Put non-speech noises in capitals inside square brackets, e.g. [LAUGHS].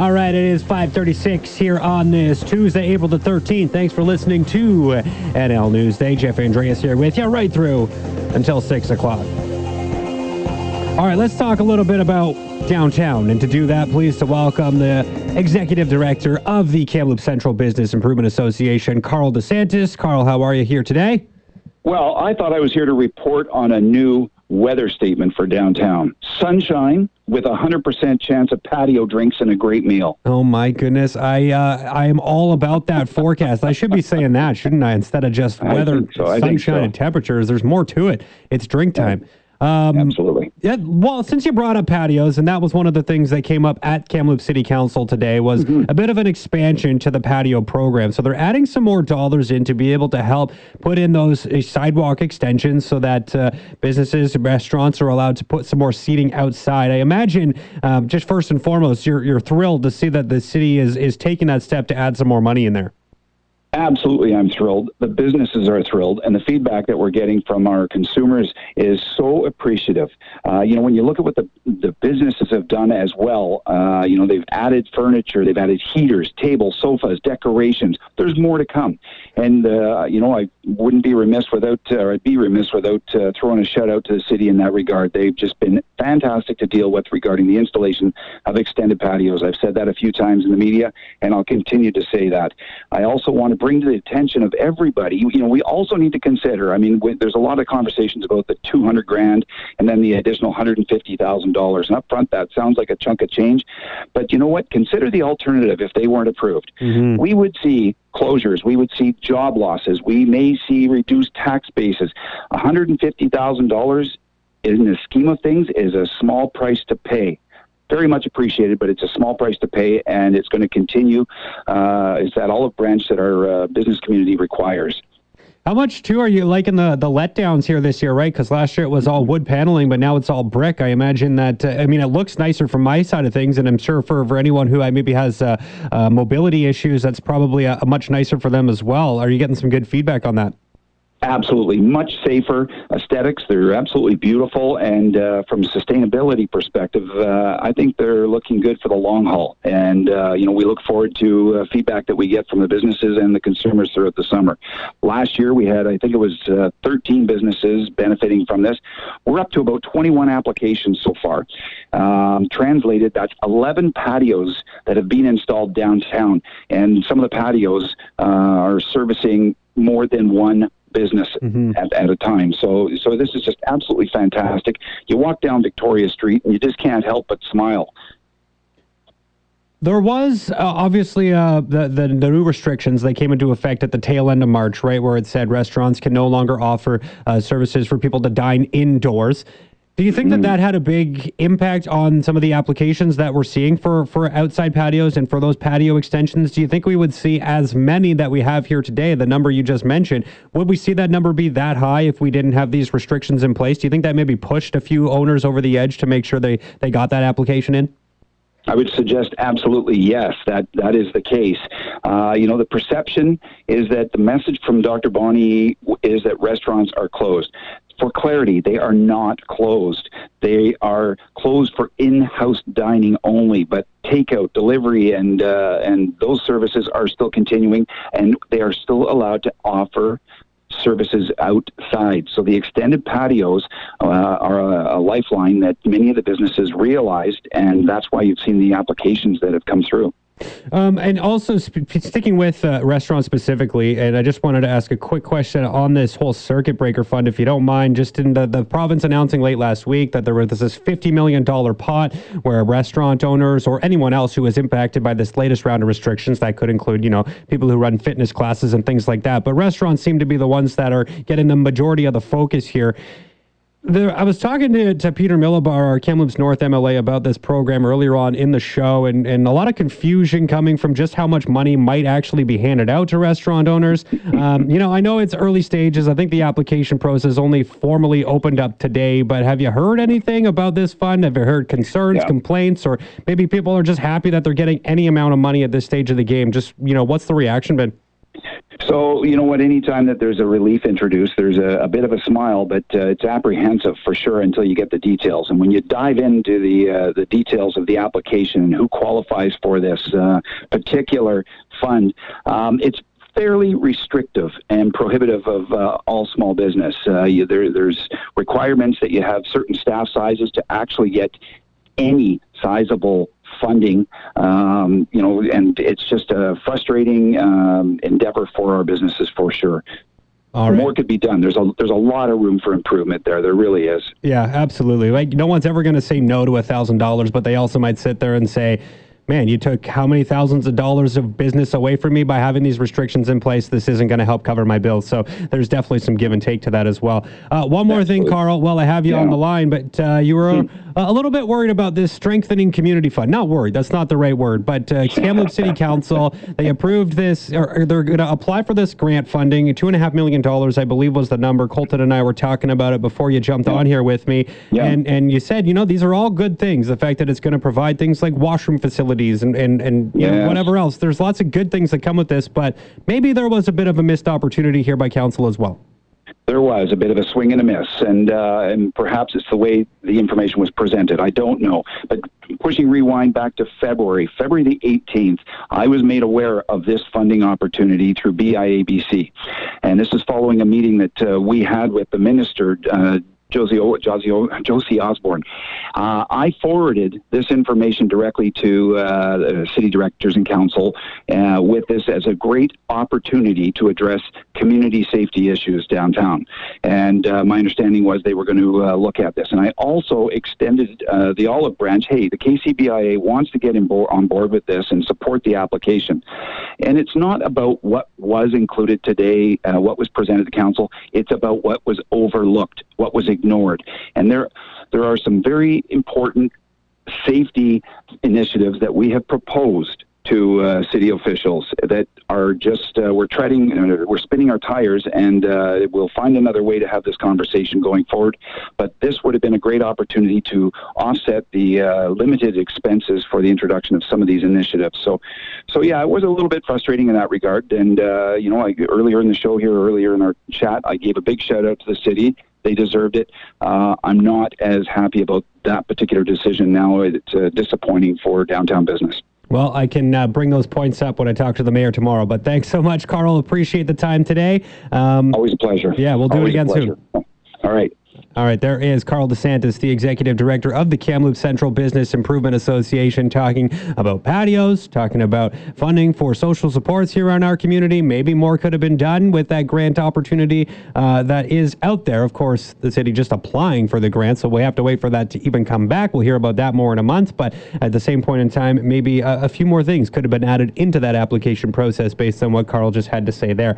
All right, it is 536 here on this Tuesday, April the 13th. Thanks for listening to NL Newsday. Jeff Andreas here with you right through until 6 o'clock. All right, let's talk a little bit about downtown. And to do that, pleased to welcome the Executive Director of the Kamloops Central Business Improvement Association, Carl DeSantis. Carl, how are you here today? Well, I thought I was here to report on a new weather statement for downtown. Sunshine with a 100% chance of patio drinks and a great meal. Oh my goodness. I uh, I am all about that forecast. I should be saying that, shouldn't I? Instead of just weather, so. sunshine so. and temperatures, there's more to it. It's drink time. Um, Absolutely. Yeah. Well, since you brought up patios, and that was one of the things that came up at Kamloops City Council today, was mm-hmm. a bit of an expansion to the patio program. So they're adding some more dollars in to be able to help put in those uh, sidewalk extensions so that uh, businesses, and restaurants are allowed to put some more seating outside. I imagine, um, just first and foremost, you're you're thrilled to see that the city is is taking that step to add some more money in there. Absolutely, I'm thrilled. The businesses are thrilled, and the feedback that we're getting from our consumers is so appreciative. Uh, you know, when you look at what the the businesses have done as well, uh, you know, they've added furniture, they've added heaters, tables, sofas, decorations. There's more to come, and uh, you know, I wouldn't be remiss without, or I'd be remiss without uh, throwing a shout out to the city in that regard. They've just been fantastic to deal with regarding the installation of extended patios. I've said that a few times in the media, and I'll continue to say that. I also want to bring to the attention of everybody. You know, we also need to consider. I mean, we, there's a lot of conversations about the 200 grand and then the additional 150 thousand dollars. And up front, that sounds like a chunk of change, but you know what? Consider the alternative if they weren't approved. Mm-hmm. We would see closures. We would see job losses. We may see reduced tax bases. $150,000 in the scheme of things is a small price to pay very much appreciated, but it's a small price to pay, and it's going to continue. Uh, it's that olive branch that our uh, business community requires. How much too are you liking the the letdowns here this year, right? Because last year it was all wood paneling, but now it's all brick. I imagine that. Uh, I mean, it looks nicer from my side of things, and I'm sure for, for anyone who I maybe has uh, uh, mobility issues, that's probably a, a much nicer for them as well. Are you getting some good feedback on that? Absolutely much safer aesthetics. They're absolutely beautiful, and uh, from a sustainability perspective, uh, I think they're looking good for the long haul. And uh, you know, we look forward to uh, feedback that we get from the businesses and the consumers throughout the summer. Last year, we had, I think it was uh, 13 businesses benefiting from this. We're up to about 21 applications so far. Um, translated, that's 11 patios that have been installed downtown, and some of the patios uh, are servicing more than one business mm-hmm. at, at a time. So, so this is just absolutely fantastic. You walk down Victoria Street and you just can't help but smile. There was uh, obviously uh, the, the, the new restrictions. They came into effect at the tail end of March, right, where it said restaurants can no longer offer uh, services for people to dine indoors. Do you think that hmm. that had a big impact on some of the applications that we're seeing for, for outside patios and for those patio extensions? Do you think we would see as many that we have here today, the number you just mentioned? Would we see that number be that high if we didn't have these restrictions in place? Do you think that maybe pushed a few owners over the edge to make sure they, they got that application in? I would suggest absolutely yes, that that is the case. Uh, you know, the perception is that the message from Dr. Bonnie is that restaurants are closed for clarity, they are not closed. They are closed for in-house dining only, but takeout, delivery, and uh, and those services are still continuing, and they are still allowed to offer services outside. So the extended patios uh, are a, a, lifeline that many of the businesses realized, and that's why you've seen the applications that have come through. Um, and also sp- sticking with uh, restaurants specifically, and I just wanted to ask a quick question on this whole circuit breaker fund, if you don't mind. Just in the, the province announcing late last week that there was this $50 million pot where restaurant owners or anyone else who was impacted by this latest round of restrictions, that could include, you know, people who run fitness classes and things like that. But restaurants seem to be the ones that are getting the majority of the focus here. There, I was talking to, to Peter Milobar, our Kamloops North MLA, about this program earlier on in the show, and, and a lot of confusion coming from just how much money might actually be handed out to restaurant owners. Um, you know, I know it's early stages. I think the application process only formally opened up today, but have you heard anything about this fund? Have you heard concerns, yeah. complaints, or maybe people are just happy that they're getting any amount of money at this stage of the game? Just, you know, what's the reaction been? So, you know what, anytime that there's a relief introduced, there's a, a bit of a smile, but uh, it's apprehensive for sure until you get the details. And when you dive into the, uh, the details of the application and who qualifies for this uh, particular fund, um, it's fairly restrictive and prohibitive of uh, all small business. Uh, you, there, there's requirements that you have certain staff sizes to actually get any sizable funding. Um, you know, and it's just a frustrating um, endeavor for our businesses for sure. Right. More could be done. There's a there's a lot of room for improvement there. There really is. Yeah, absolutely. Like no one's ever going to say no to a thousand dollars, but they also might sit there and say, man, you took how many thousands of dollars of business away from me by having these restrictions in place. This isn't going to help cover my bills. So there's definitely some give and take to that as well. Uh, one more Absolutely. thing, Carl. Well, I have you Yeah. on the line, but uh, you were a, a little bit worried about this strengthening community fund. Not worried. That's not the right word. But uh, [LAUGHS] Kamloops City Council they approved this, or, or they're going to apply for this grant funding. Two and a half million dollars, I believe, was the number. Colton and I were talking about it before you jumped on here with me, Yeah. and and you said, you know, these are all good things. The fact that it's going to provide things like washroom facilities and and and you know, whatever else. There's lots of good things that come with this, but maybe there was a bit of a missed opportunity here by council as well. There was a bit of a swing and a miss, and uh, and perhaps it's the way the information was presented. I don't know, but pushing rewind back to February, February the 18th, I was made aware of this funding opportunity through BIABC, and this is following a meeting that uh, we had with the minister. Uh, Josie, Josie, Josie Osborne. Uh, I forwarded this information directly to uh, city directors and council uh, with this as a great opportunity to address community safety issues downtown. And uh, my understanding was they were going to uh, look at this. And I also extended uh, the olive branch. Hey, the KCBIA wants to get bo- on board with this and support the application. And it's not about what was included today, what was presented to council. It's about what was overlooked, what was ignored. And there, there are some very important safety initiatives that we have proposed to uh, city officials that are just uh, we're treading uh, we're spinning our tires and uh, we'll find another way to have this conversation going forward. But this would have been a great opportunity to offset the uh, limited expenses for the introduction of some of these initiatives. So so yeah it was a little bit frustrating in that regard. And you know I, earlier in the show here earlier in our chat I gave a big shout out to the city they deserved it. Uh, I'm not as happy about that particular decision now. It's uh, disappointing for downtown business. Well, I can uh, bring those points up when I talk to the mayor tomorrow. But thanks so much, Carl. Appreciate the time today. Um, Always a pleasure. Yeah, we'll do it Always a again soon. All right. All right, there is Carl DeSantis, the executive director of the Kamloops Central Business Improvement Association, talking about patios, talking about funding for social supports here in our community. Maybe more could have been done with that grant opportunity uh, that is out there. Of course, the city just applying for the grant, so we have to wait for that to even come back. We'll hear about that more in a month, but at the same point in time, maybe a, a few more things could have been added into that application process based on what Carl just had to say there.